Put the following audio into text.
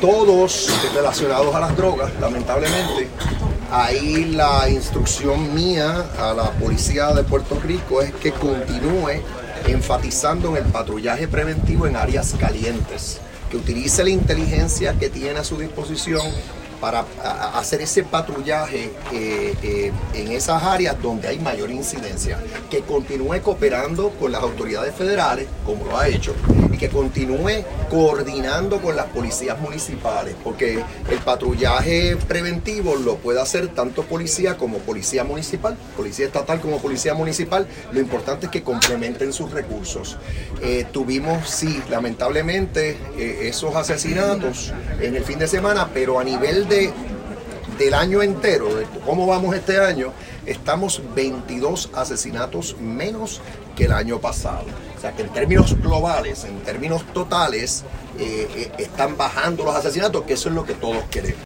todos relacionados a las drogas, lamentablemente. Ahí la instrucción mía a la policía de Puerto Rico es que continúe enfatizando en el patrullaje preventivo en áreas calientes, que utilice la inteligencia que tiene a su disposición para hacer ese patrullaje eh, eh, en esas áreas donde hay mayor incidencia, que continúe cooperando con las autoridades federales, como lo ha hecho, y que continúe coordinando con las policías municipales, porque el patrullaje preventivo lo puede hacer tanto policía como policía municipal, policía estatal como policía municipal, lo importante es que complementen sus recursos. Eh, tuvimos, sí, lamentablemente, esos asesinatos en el fin de semana, pero a nivel del año entero, de cómo vamos este año, estamos 22 asesinatos menos que el año pasado. O sea que en términos globales, en términos totales, eh, eh, están bajando los asesinatos, que eso es lo que todos queremos.